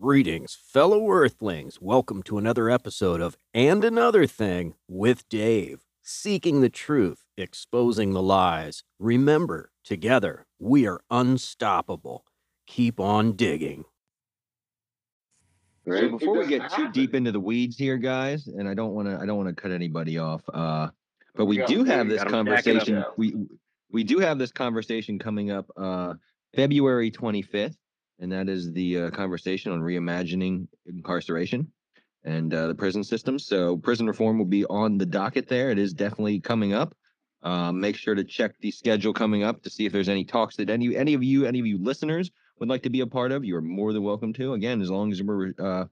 Greetings, fellow Earthlings. Welcome to another episode of And Another Thing with Dave. Seeking the truth, exposing the lies. Remember, together, we are unstoppable. Keep on digging. Right? So before we get doesn't too deep into the weeds here, guys, and I don't want to, I don't want to cut anybody off. Uh, but we Yeah, do have this gotta back it up. conversation. We we do have this conversation coming up uh, February 25th, and that is the uh, conversation on reimagining incarceration and uh, the prison system. So prison reform will be on the docket there. It is definitely coming up. Uh, make sure to check the schedule coming up to see if there's any talks that any any of you any of you listeners would like to be a part of. You are more than welcome to. Again, as long as we're uh,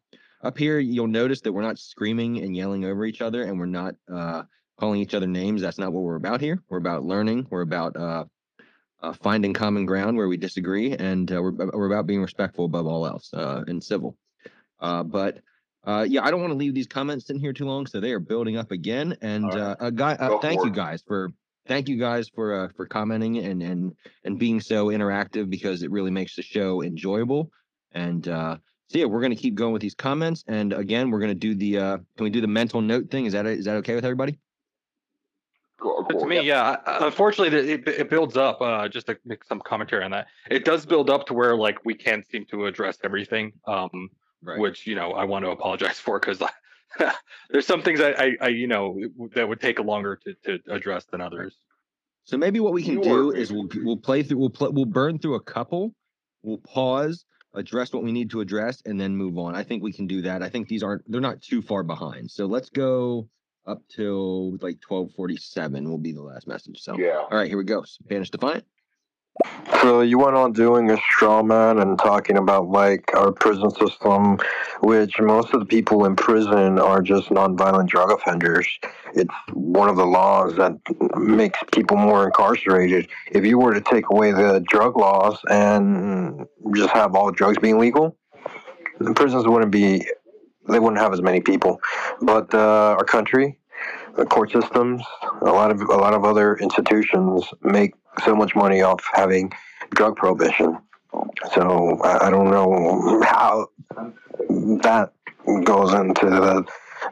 up here, you'll notice that we're not screaming and yelling over each other, and we're not uh, calling each other names. That's not what we're about here. We're about learning. We're about uh, finding common ground where we disagree, and uh, we're, we're about being respectful above all else uh, and civil. Uh, but uh, yeah, I don't want to leave these comments in here too long, so they are building up again. And right. uh, a guy, uh, thank you guys for thank you guys for uh, for commenting and and and being so interactive because it really makes the show enjoyable. And uh, so yeah, we're gonna keep going with these comments. And again, we're gonna do the uh, can we do the mental note thing? Is that is that okay with everybody? Go- But to me, yeah. I- Unfortunately, it, it builds up. Uh, just to make some commentary on that, it does build up to where like we can't seem to address everything. Um, Right. which you know I want to apologize for because there's some things I, I, I you know that would take longer to, to address than others. So maybe what we can do is we'll we'll play through we'll play, we'll burn through a couple, we'll pause, address what we need to address, and then move on. I think we can do that. I think these aren't they're not too far behind. So let's go up till like twelve forty seven will be the last message. So yeah. all right, here we go. Spanish Defiant. So you went on doing a straw man and talking about like our prison system, which most of the people in prison are just nonviolent drug offenders. It's one of the laws that makes people more incarcerated. If you were to take away the drug laws and just have all drugs being legal, the prisons wouldn't be. They wouldn't have as many people. But uh, our country, the court systems, a lot of a lot of other institutions make so much money off having drug prohibition. So I, I don't know how that goes into the,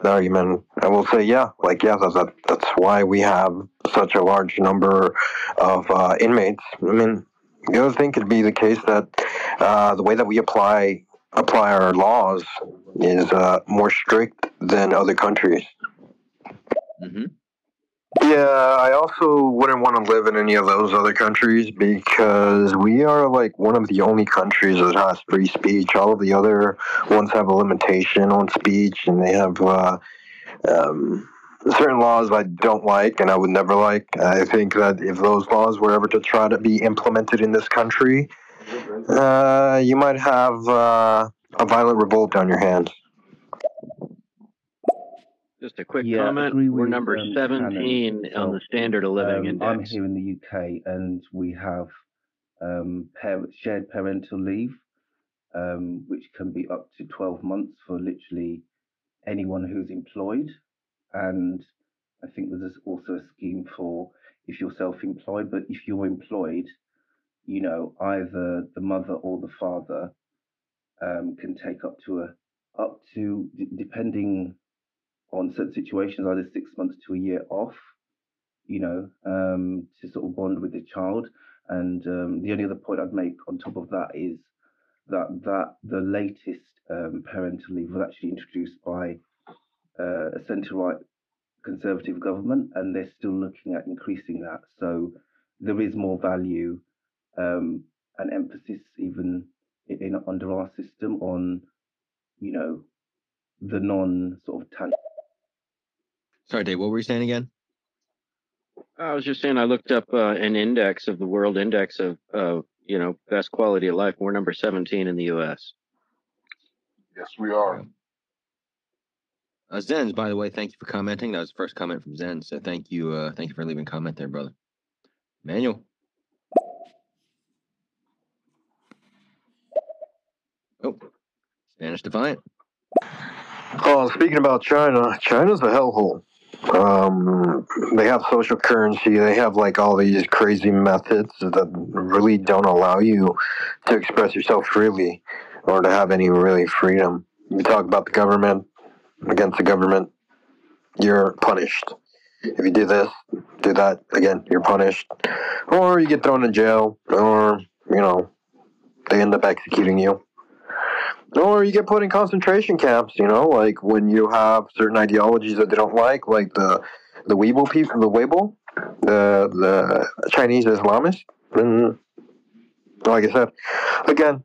the argument. I will say, yeah, like yeah, that, that that's why we have such a large number of uh, inmates. I mean, the other thing could be the case that uh, the way that we apply apply our laws is uh, more strict than other countries. Mm-hmm. Yeah, I also wouldn't want to live in any of those other countries because we are like one of the only countries that has free speech. All of the other ones have a limitation on speech, and they have uh, um, certain laws I don't like and I would never like. I think that if those laws were ever to try to be implemented in this country, uh, you might have uh, a violent revolt on your hands. Just a quick Yeah, comment. We're number um, 17 Shannon. on the standard of living Um, I'm here in the UK, and we have um, par- shared parental leave, um, which can be up to 12 months for literally anyone who's employed. And I think there's also a scheme for if you're self-employed, but if you're employed, you know, either the mother or the father um, can take up to a up to d- depending on certain situations, either six months to a year off, you know, um, to sort of bond with the child. And um, the only other point I'd make on top of that is that that the latest um, parental leave was actually introduced by uh, a centre-right conservative government, and they're still looking at increasing that. So there is more value um, and emphasis even in, in under our system on, you know, the non sort of tan- Sorry, Dave. What were you saying again? I was just saying, I looked up uh, an index of the world index of, uh, you know, best quality of life. We're number 17 in the U.S. Yes, we are. Uh, Zenz, by the way, thank you for commenting. That was the first comment from Zen. So thank you, uh, thank you for leaving a comment there, brother. Manuel. Oh, Spanish Defiant. Oh, speaking about China, China's a hellhole. Um, they have social currency. They have like all these crazy methods that really don't allow you to express yourself freely. or to have any really freedom. You talk about the government against the government, you're punished. If you do this, do that again, you're punished, or you get thrown in jail, or you know, they end up executing you. Or you get put in concentration camps, you know, like when you have certain ideologies that they don't like, like the the Weibo people, the Weibo, the the Chinese Islamists. And like I said, again,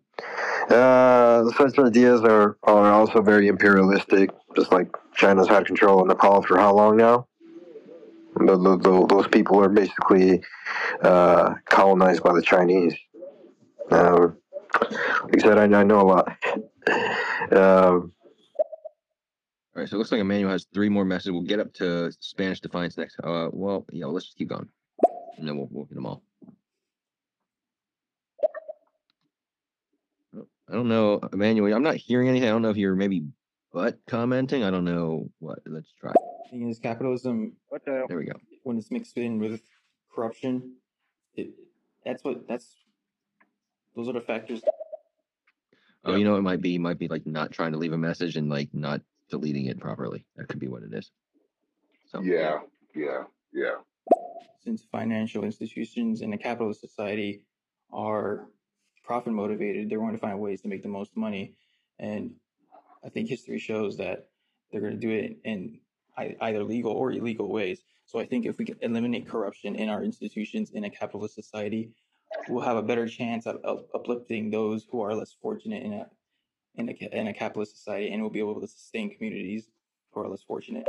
uh, such ideas are, are also very imperialistic, just like China's had control of Nepal for how long now? The, the, the, those people are basically uh, colonized by the Chinese. Um, like I said, I, I know a lot. Um, All right, so it looks like Emmanuel has three more messages. We'll get up to Spanish Defiance next. Uh, well, yeah, let's just keep going, and then we'll, we'll hit them all. I don't know, Emmanuel. I'm not hearing anything. I don't know if you're maybe butt commenting. I don't know what. Let's try. thing is capitalism What the? There we go. when it's mixed in with corruption it that's what that's those are the factors Oh, you know, it might be might be like not trying to leave a message and like not deleting it properly. That could be what it is. So Yeah, yeah, yeah. since financial institutions in a capitalist society are profit motivated they're going to find ways to make the most money and i think history shows that they're going to do it in either legal or illegal ways so i think if we can eliminate corruption in our institutions in a capitalist society we'll have a better chance of, of uplifting those who are less fortunate in a in a, in a capitalist society and we'll be able to sustain communities who are less fortunate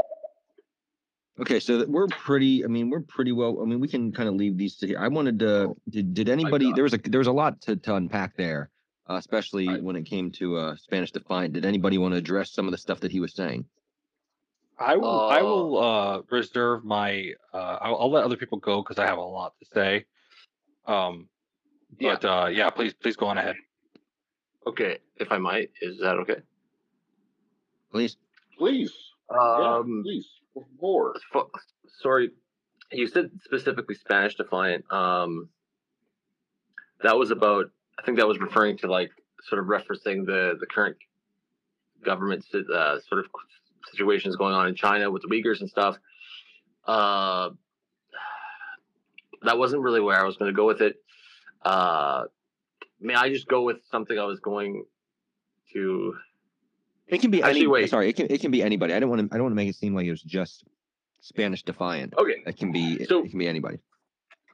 Okay, so we're pretty. I mean, we're pretty well. I mean, we can kind of leave these to here. I wanted to. Did did anybody? There was a there was a lot to, to unpack there, uh, especially I- when it came to uh, Spanish defined. Did anybody want to address some of the stuff that he was saying? I will. I Uh, will uh, reserve my. Uh, I'll, I'll let other people go because I have a lot to say. Um, Yeah. but uh, yeah, please, please go on ahead. Okay, if I might, is that okay? Please. Please. yeah, Um, please. For favor. Fo- sorry, you said specifically Spanish defiant. Um, that was about. I think that was referring to like sort of referencing the the current government uh, sort of situations going on in China with the Uyghurs and stuff. Uh, that wasn't really where I was going to go with it. Uh, may I just go with something I was going to? It can be Actually, any. wait. Sorry, it can it can be anybody. I don't want to. I don't want to make it seem like it was just Spanish Defiant. Okay, It can be. So- it can be anybody.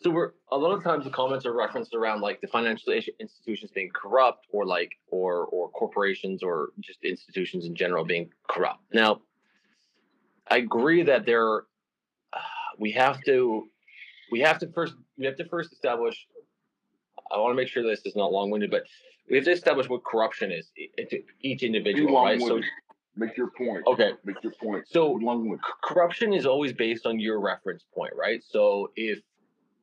So we're a lot of times the comments are referenced around like the financial institutions being corrupt, or like or or corporations or just institutions in general being corrupt. Now, I agree that there, uh, we have to, we have to first we have to first establish. I want to make sure this is not long winded, but we have to establish what corruption is to each individual, right? So. Make your point. okay, Make your point. so long c- corruption is always based on your reference point, right? So if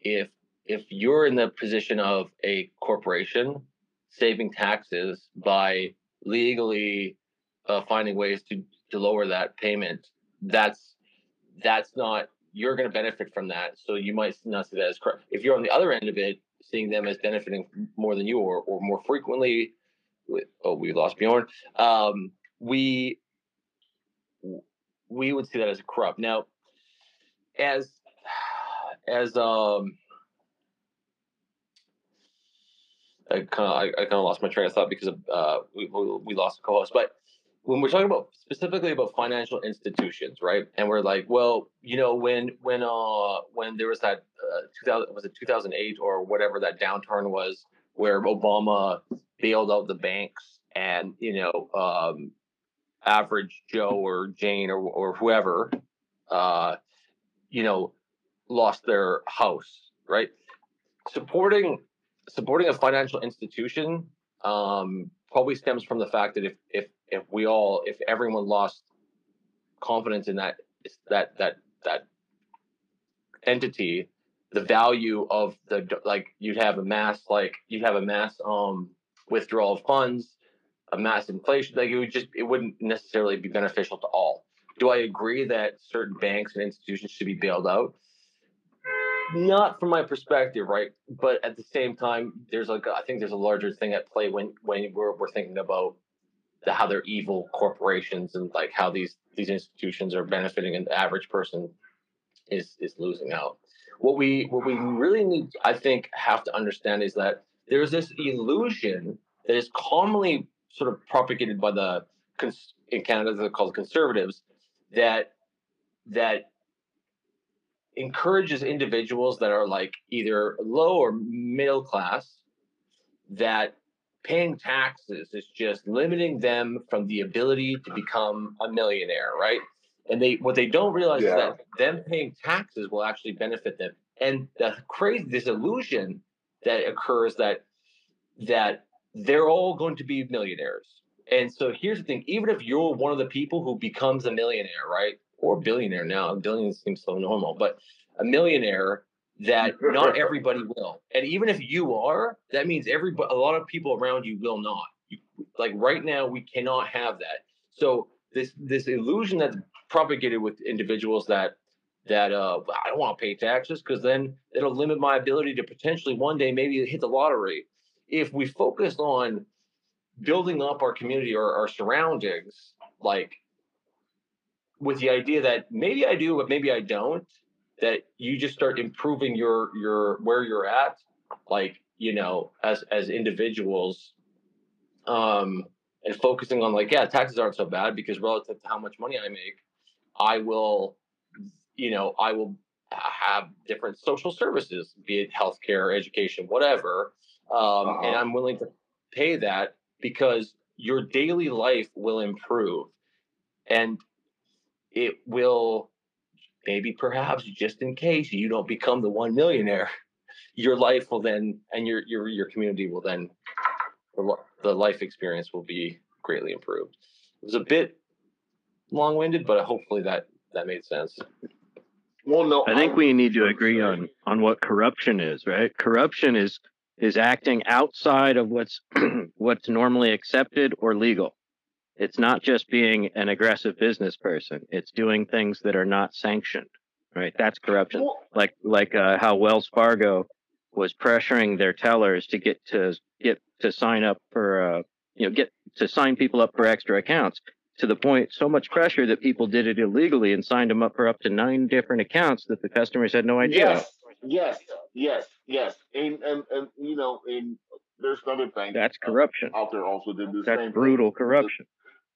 if if you're in the position of a corporation saving taxes by legally uh, finding ways to to lower that payment, that's that's not you're going to benefit from that. So you might not see that as corrupt. If you're on the other end of it, seeing them as benefiting more than you or or more frequently. With, oh, we lost Bjorn. Um, we we would see that as a corrupt. Now, as as um, I kind of I, I kind of lost my train of thought because of uh we we, lost a co-host, but when we're talking about specifically about financial institutions, right? And we're like, well, you know, when when uh when there was that 2000 was it 2008 or whatever that downturn was where Obama bailed out the banks and you know um average Joe or Jane or or whoever, uh, you know, lost their house, right? Supporting supporting a financial institution um, probably stems from the fact that if if if we all if everyone lost confidence in that that that that entity, the value of the like you'd have a mass like you'd have a mass um withdrawal of funds a mass inflation like it would just it wouldn't necessarily be beneficial to all do i agree that certain banks and institutions should be bailed out not from my perspective, right? But at the same time, there's like I think there's a larger thing at play when when we're we're thinking about the, how they're evil corporations and like how these these institutions are benefiting and the average person is is losing out. What we what we really need, I think, have to understand is that there's this illusion that is commonly sort of propagated by the in Canada they're called conservatives that that encourages individuals that are like either low or middle class that paying taxes is just limiting them from the ability to become a millionaire, right? And they what they don't realize yeah. is that them paying taxes will actually benefit them. And the crazy this illusion that occurs that that they're all going to be millionaires. And so here's the thing: even if you're one of the people who becomes a millionaire, right, or billionaire now, a billion seems so normal, but a millionaire that not everybody will. And even if you are, that means everybody, a lot of people around you will not. You, like right now, we cannot have that. So this this illusion that's propagated with individuals that that uh, I don't want to pay taxes because then it'll limit my ability to potentially one day maybe hit the lottery. If we focus on building up our community or our surroundings, like with the idea that maybe I do, but maybe I don't, that you just start improving your your where you're at, like you know, as as individuals, um, and focusing on like, yeah, taxes aren't so bad because relative to how much money I make, I will, you know, I will have different social services, be it healthcare, education, whatever, um, uh-huh. and I'm willing to pay that because your daily life will improve and it will maybe perhaps just in case you don't become the one millionaire your life will then and your your your community will then the life experience will be greatly improved it was a bit long-winded but hopefully that that made sense well no i think we need to agree on on what corruption is right corruption is is acting outside of what's what's normally accepted or legal. It's not just being an aggressive business person. It's doing things that are not sanctioned. Right? That's corruption. Like like uh, how Wells Fargo was pressuring their tellers to get to get to sign up for uh, you know get to sign people up for extra accounts to the point so much pressure that people did it illegally and signed them up for up to nine different accounts that the customers had no idea. Yes, yes, yes, yes, and and and you know, and there's another thing that's corruption out there also did the that's same brutal thing. corruption.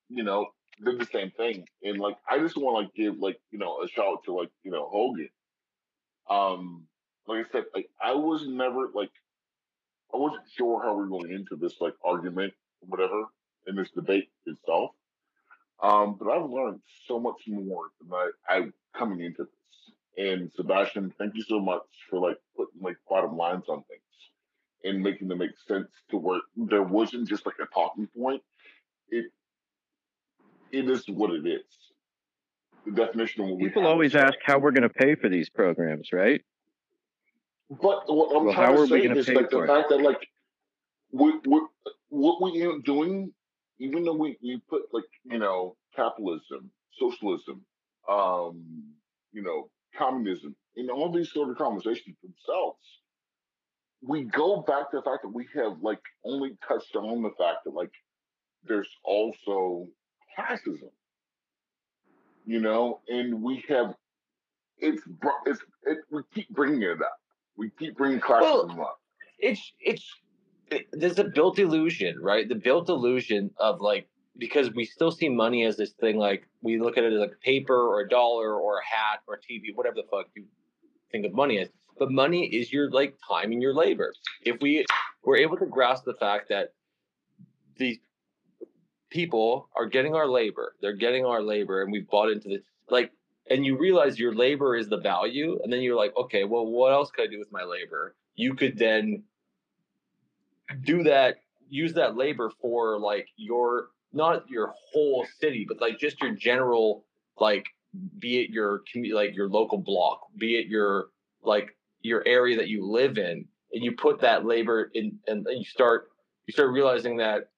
You know, did the same thing, and like I just want to like give like you know a shout out to like you know Hogan. Um, like I said, like I was never like I wasn't sure how we are going into this like argument, whatever, in this debate itself. Um, but I've learned so much more than I, I coming into this. And Sebastian, thank you so much for like putting like bottom lines on things and making them make sense to where there wasn't just like a talking point. It it is what it is. The definition of what people always ask how we're going to pay for these programs, right? But what I'm well, trying to say is like the fact that like we, we, what we are doing even though we, we put like, you know, capitalism, socialism, um, you know, communism, in all these sort of conversations themselves, we go back to the fact that we have like only touched on the fact that like there's also classism, you know, and we have it's it's it, we keep bringing it up. We keep bringing classism well, up. It's it's there's a built illusion, right? The built illusion of like because we still see money as this thing like we look at it as like paper or a dollar or a hat or TV, whatever the fuck you think of money as. But money is your like time and your labor. If we were able to grasp the fact that these people are getting our labor, they're getting our labor, and we've bought into this like and you realize your labor is the value, and then you're like, okay, well, what else could I do with my labor? You could then do that use that labor for like your not your whole city but like just your general like be it your like your local block be it your like your area that you live in and you put that labor in and you start you start realizing that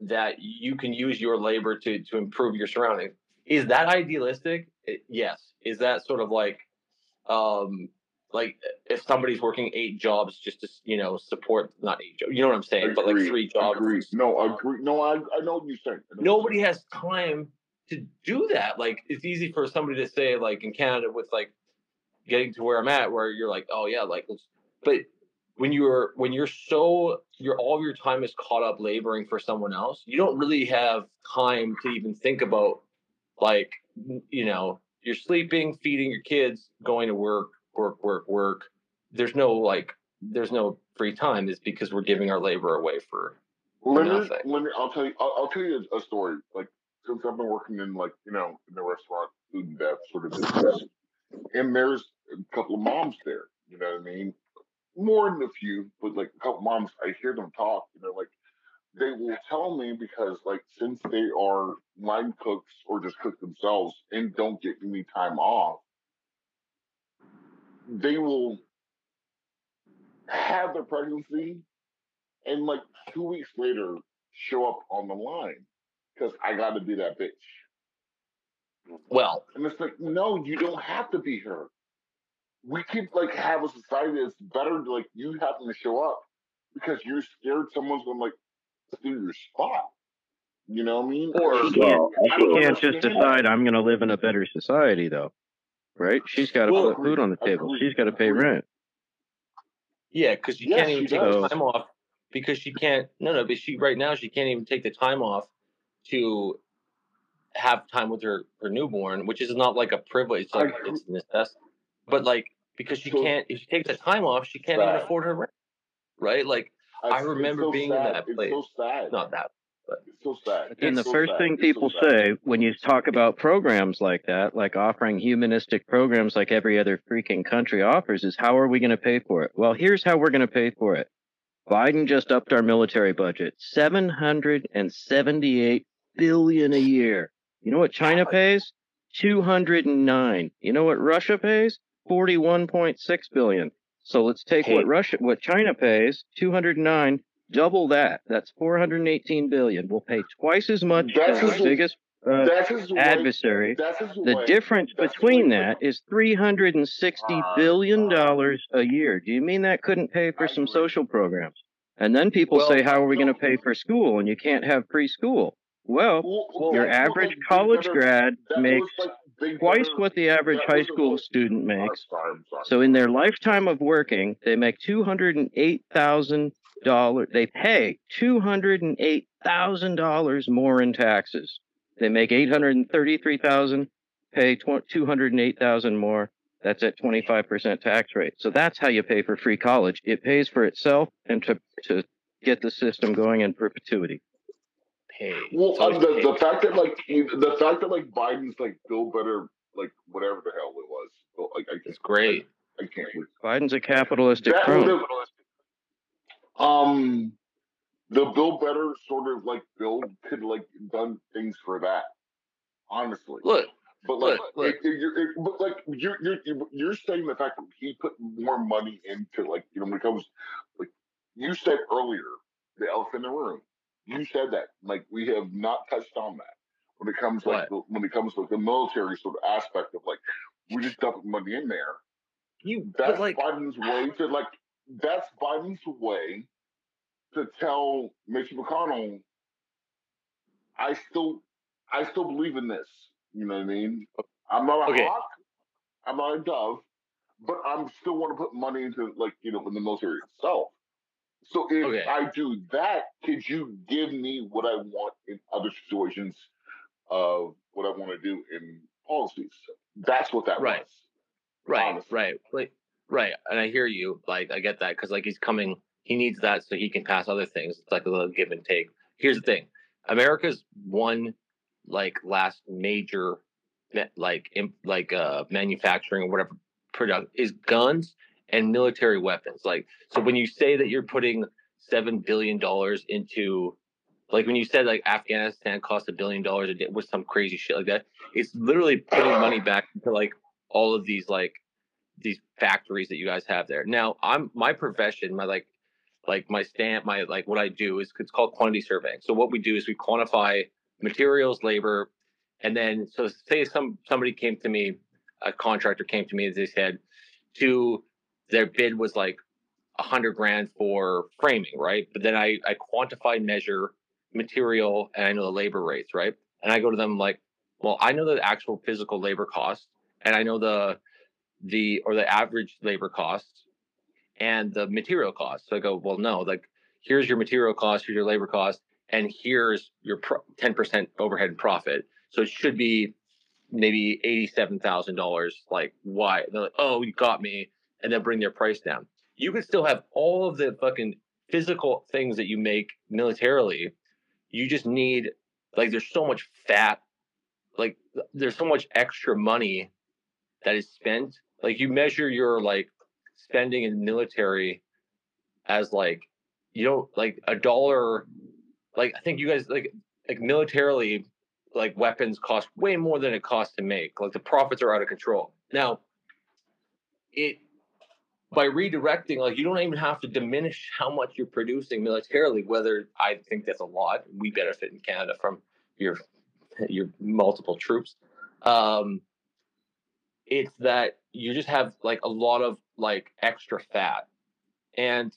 that you can use your labor to to improve your surroundings. Is that idealistic? It, yes. Is that sort of like um like if somebody's working eight jobs just to you know support not eight jobs, you know what I'm saying, but like three jobs. agreed. No, I agree. No, I I know what you're saying. I know what you're Nobody has time to do that. Like it's easy for somebody to say like in Canada with like getting to where I'm at, where you're like, oh yeah, like let's. But when you're when you're so your all of your time is caught up laboring for someone else, you don't really have time to even think about like you know you're sleeping, feeding your kids, going to work, work, work, work. There's no like there's no free time. It's because we're giving our labor away for Let me, nothing. let me, I'll tell you, I'll, I'll tell you a, a story. Like, since I've been working in like, you know, in the restaurant, food and bev sort of business, and there's a couple of moms there. You know what I mean? More than a few, but like a couple moms, I hear them talk. You know, like they will tell me because like since they are line cooks or just cook themselves and don't get any time off, they will have their pregnancy and like two weeks later show up on the line because I got to be that bitch. well, And it's like, no, you don't have to be her. We could like have a society that's better. Like you having to show up because you're scared someone's gonna like steal your spot. You know what I mean? Or- And Well, I she can't just decide. I'm going to live in a better society, though. Right? She's got to Well, put food on the table. agreed, She's got to pay agreed. rent. Yeah, because you Yes, can't even take does. the time off because she can't. No, no, but she right now she can't even take the time off to have time with her her newborn, which is not like a privilege. It's I like agree. it's a necessity. But like because she So- can't, if she takes the time off, she can't even afford her rent. Right? Like I It's- remember so being in sad. that It's place. so sad. not that. It's so sad. And the so first sad. thing It's so people sad. say when you talk about programs like that, like offering humanistic programs like every other freaking country offers, is how are we going to pay for it? Well, here's how we're going to pay for it. Biden just upped our military budget, 778 billion a year. You know what China pays? 209. You know what Russia pays? 41.6 billion. So let's take Hey. what Russia what China pays, 209, double that. That's 418 billion. We'll pay twice as much That's as the biggest uh, adversary. The way. difference That's between that is 360 Ah, billion ah. dollars a year. Do you mean that couldn't pay for some social programs? And then people Well, say, how are we going to pay for school? And you can't have free school. Well, Well, your was average college grad makes like twice what the average high school student makes. sorry, sorry. So in their lifetime of working, they make two hundred and eight thousand dollars. They pay two hundred and eight thousand dollars more in taxes. They make eight hundred and thirty-three thousand, pay two hundred and eight thousand more. That's at twenty-five percent tax rate. So that's how you pay for free college. It pays for itself and to to get the system going in perpetuity. Pay. Well, um, the, the fact that like the fact that like Biden's like Bill Better like whatever the hell it was, like I it's great. I can't. Biden's a capitalistic That crone. would've- um, the Bill Better sort of like build could like done things for that, honestly. Look, But like, Look, look. It, it, you're- it, but like you're you're you're saying the fact that he put more money into like you know when it comes like you said earlier the elephant in the room. You said that like we have not touched on that when it comes like the, when it comes to like, the military sort of aspect of like we just dumping money in there. you That's like Biden's way to like that's Biden's way to tell Mitch McConnell I still I still believe in this. You know what I mean? I'm not a Okay. hawk, I'm not a dove, but I'm still want to put money into like, you know, in the military itself. So if Okay. I do that, could you give me what I want in other situations of what I want to do in policies? That's what that Right. was. right, honestly. right, like right. And I hear you. Like I get that because like he's coming. He needs that so he can pass other things. It's like a little give and take. Here's the thing: America's one like last major like like uh manufacturing or whatever product is guns and military weapons. Like so when you say that you're putting seven billion dollars into like when you said like Afghanistan cost a billion dollars a day with some crazy shit like that, it's literally putting money back into like all of these like these factories that you guys have there. Now, I'm my profession, my like like my stamp, my like what I do is it's called quantity surveying. So what we do is we quantify materials, labor, and then so say some somebody came to me, a contractor came to me, as they said, to their bid was like a hundred grand for framing, right? But then I I quantify, measure material, and I know the labor rates, right? And I go to them like, well, I know the actual physical labor cost, and I know the the or the average labor cost and the material cost. So I go, well, no, like here's your material cost, here's your labor cost, and here's your ten percent overhead and profit. So it should be maybe eighty-seven thousand dollars. Like, why? They're like, oh, you got me, and then bring their price down. You could still have all of the fucking physical things that you make militarily. You just need like there's so much fat, like there's so much extra money that is spent. Like you measure your like spending in military as like you know like a dollar like I think you guys like like militarily like weapons cost way more than it costs to make. Like the profits are out of control. Now, it by redirecting, like you don't even have to diminish how much you're producing militarily. Whether I think that's a lot, we benefit in Canada from your your multiple troops. Um, it's that you just have like a lot of like extra fat, and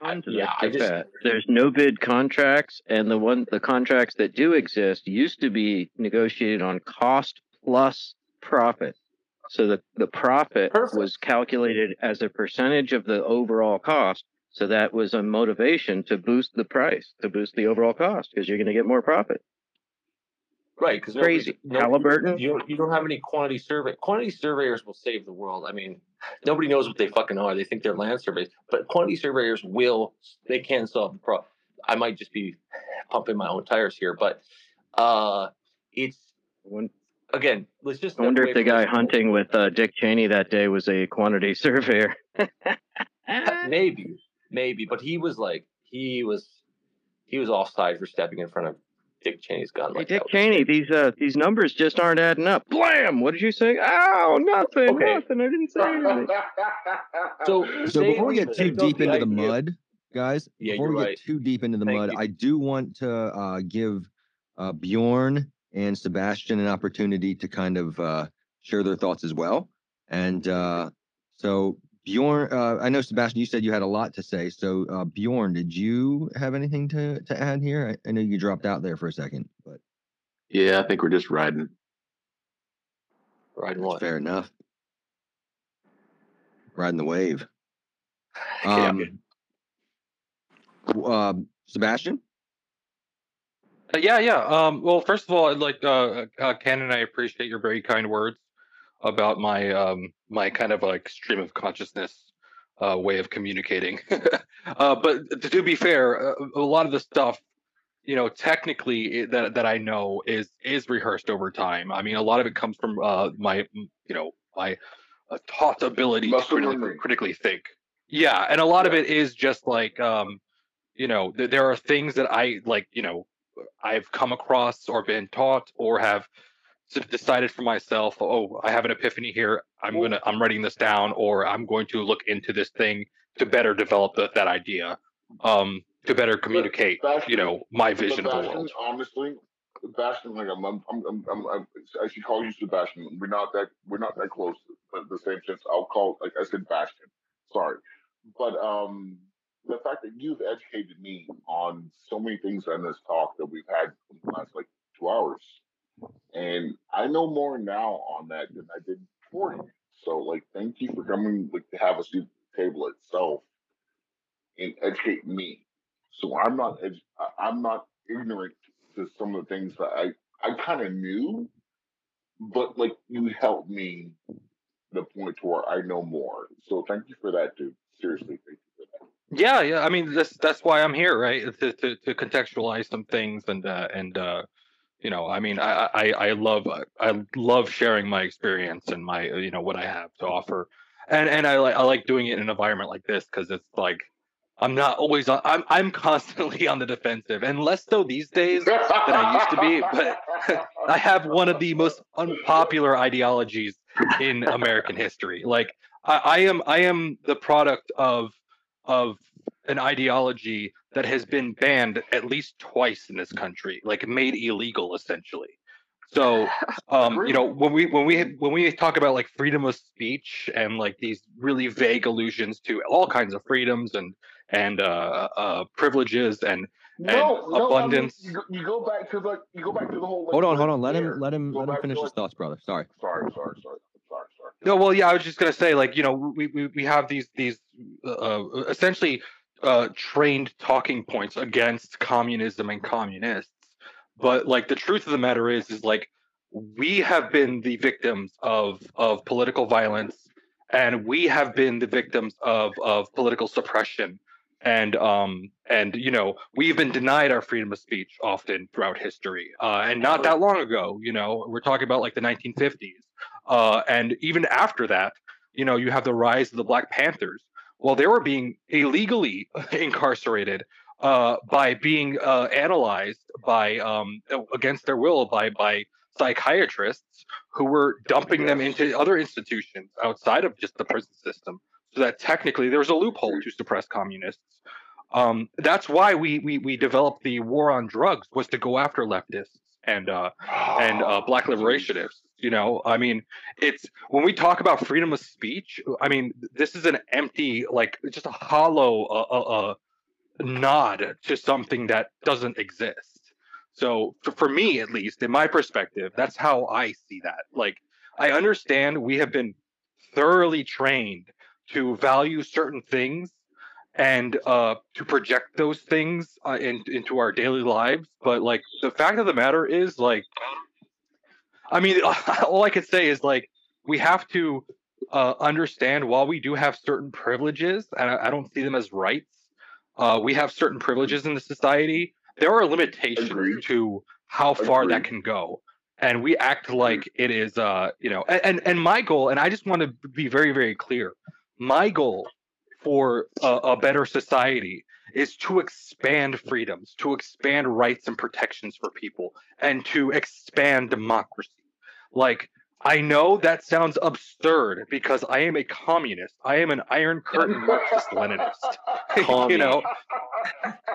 to yeah, I just fat. There's no bid contracts, and the one the contracts that do exist used to be negotiated on cost plus profit. So the the profit Perfect. was calculated as a percentage of the overall cost. So that was a motivation to boost the price, to boost the overall cost, because you're going to get more profit. Right, because Crazy. Halliburton? You don't, you don't have any quantity survey. Quantity surveyors will save the world. I mean, nobody knows what they fucking are. They think they're land surveys, but quantity surveyors will. They can solve the problem. I might just be pumping my own tires here, but uh, it's One- again. Let's just. I wonder if the guy this. hunting with uh, Dick Cheney that day was a quantity surveyor. maybe, maybe, but he was like, he was, he was offside for stepping in front of Dick Cheney's gun. Hey, Like Dick. Cheney, these uh these numbers just aren't adding up. Blam! What did you say? Ow, nothing, Okay. nothing. I didn't say anything. So, So before we get too deep into the idea- mud, guys, Yeah, before you're we right. get too deep into the Thank mud, you. I do want to uh, give uh, Bjorn and Sebastian an opportunity to kind of uh, share their thoughts as well. And uh, so Bjorn, uh, I know Sebastian, you said you had a lot to say. So uh, Bjorn, did you have anything to to add here? I, I know you dropped out there for a second, but Yeah, I think we're just riding. Riding what? fair enough. Riding the wave. Um, w- um, Sebastian. Uh, yeah, yeah. Um, well, first of all, I'd like uh, uh, Ken and I appreciate your very kind words about my um, my kind of like stream of consciousness uh, way of communicating. uh, but to, be fair, a lot of the stuff, you know, technically that that I know is is rehearsed over time. I mean, a lot of it comes from uh, my you know my uh, taught ability to critically, critically think. Yeah, and a lot of it is just like um, you know, th- there are things that I like, you know, I've come across or been taught or have decided for myself, oh, I have an epiphany here. I'm gonna, I'm writing this down, or I'm going to look into this thing to better develop the, that idea, um, to better communicate, you know, my vision of the world. Honestly, Sebastian, like I'm, I'm, I'm, I'm, I'm, I'm, I should call you Sebastian. We're not that, we're not that close, but in the same sense, I'll call, like I said, Bastion. Sorry, but um, the fact that you've educated me on so many things in this talk that we've had in the last like two hours, and I know more now on that than I did before. So, like, thank you for coming, like, to have a seat at the table itself and educate me. So I'm not edu- I'm not ignorant to some of the things that I I kind of knew, but like you helped me the point to where I know more. So thank you for that, dude. Seriously, thank you for that. Yeah, yeah. I mean, that's that's why I'm here, right? To to, to contextualize some things and uh, and uh, you know, I mean, I, I I love uh, I love sharing my experience and my uh, you know what I have to offer, and and I like I like doing it in an environment like this because it's like I'm not always on. I'm I'm constantly on the defensive, and less so these days than I used to be. But I have one of the most unpopular ideologies in American history. Like I, I am I am the product of of an ideology that has been banned at least twice in this country, like made illegal essentially. So, um, you know, when we when we when we talk about like freedom of speech and like these really vague allusions to all kinds of freedoms and and uh, uh, privileges and No, and no. abundance. I mean, you, go, you go back to the you go back to the whole. Like, Hold on, hold on. Let him there. let him Go let him finish his like- thoughts, brother. Sorry. Sorry, sorry, sorry, sorry, sorry. No, well, yeah, I was just gonna say, like, you know, we we, we have these these uh, essentially uh, trained talking points against communism and communists, but like the truth of the matter is, is like we have been the victims of of political violence, and we have been the victims of of political suppression, and um and you know we've been denied our freedom of speech often throughout history, uh, and not that long ago, you know, we're talking about like the 1950s. Uh, and even after that, you know, you have the rise of the Black Panthers. Well, they were being illegally incarcerated uh, by being uh, analyzed by um, against their will by by psychiatrists who were dumping them into other institutions outside of just the prison system, so that technically there was a loophole to suppress communists. Um, that's why we, we we developed the war on drugs was to go after leftists and uh, and uh, black liberationists. You know, I mean, it's when we talk about freedom of speech. I mean, this is an empty, like, just a hollow uh, uh, nod to something that doesn't exist. So, for, for me, at least, in my perspective, that's how I see that. Like, I understand we have been thoroughly trained to value certain things and uh, to project those things uh, in, into our daily lives. But like the fact of the matter is, like, I mean, all I could say is like we have to uh, understand while we do have certain privileges, and I, I don't see them as rights. Uh, we have certain privileges in the society. There are limitations Agreed. to how far that can go, and we act like it is, uh, you know. And, and and my goal, and I just want to be very very clear. My goal for a, a better society is to expand freedoms, to expand rights and protections for people, and to expand democracy. Like, I know that sounds absurd because I am a communist. I am an Iron Curtain Marxist Leninist. you know,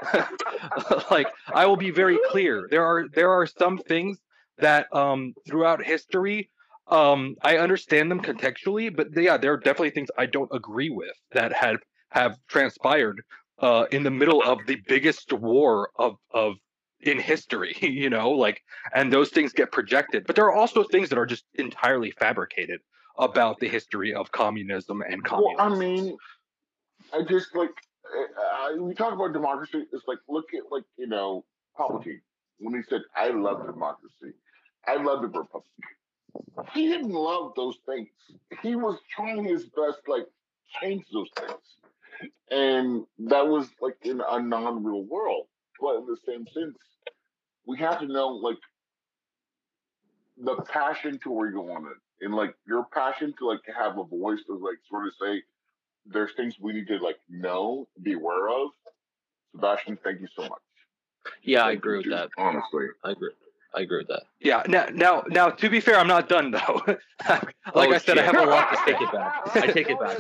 like I will be very clear. There are there are some things that um throughout history um I understand them contextually, but yeah, there are definitely things I don't agree with that have have transpired uh in the middle of the biggest war of of in history, you know, like and those things get projected. But there are also things that are just entirely fabricated about the history of communism and communism. Well. I mean, I just like uh, we talk about democracy. It's like look at like you know Palpatine when he said, "I love democracy, I love the republic." He didn't love those things. He was trying his best, like change those things, and that was like in a non-real world. But in the same sense, we have to know like the passion to where you want it, and like your passion to like have a voice to like sort of say there's things we need to like know, be aware of. Sebastian, thank you so much. Yeah, I agree you, with dude, that. Honestly, I agree. I agree with that. Yeah. Now, now, now. To be fair, I'm not done though. like Oh, I said, I have a lot to take it back. I take it back.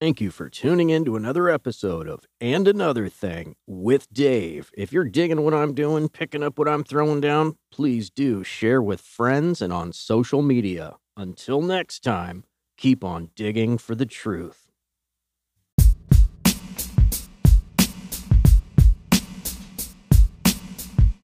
Thank you for tuning in to another episode of And Another Thing with Dave. If you're digging what I'm doing, picking up what I'm throwing down, please do share with friends and on social media. Until next time, keep on digging for the truth.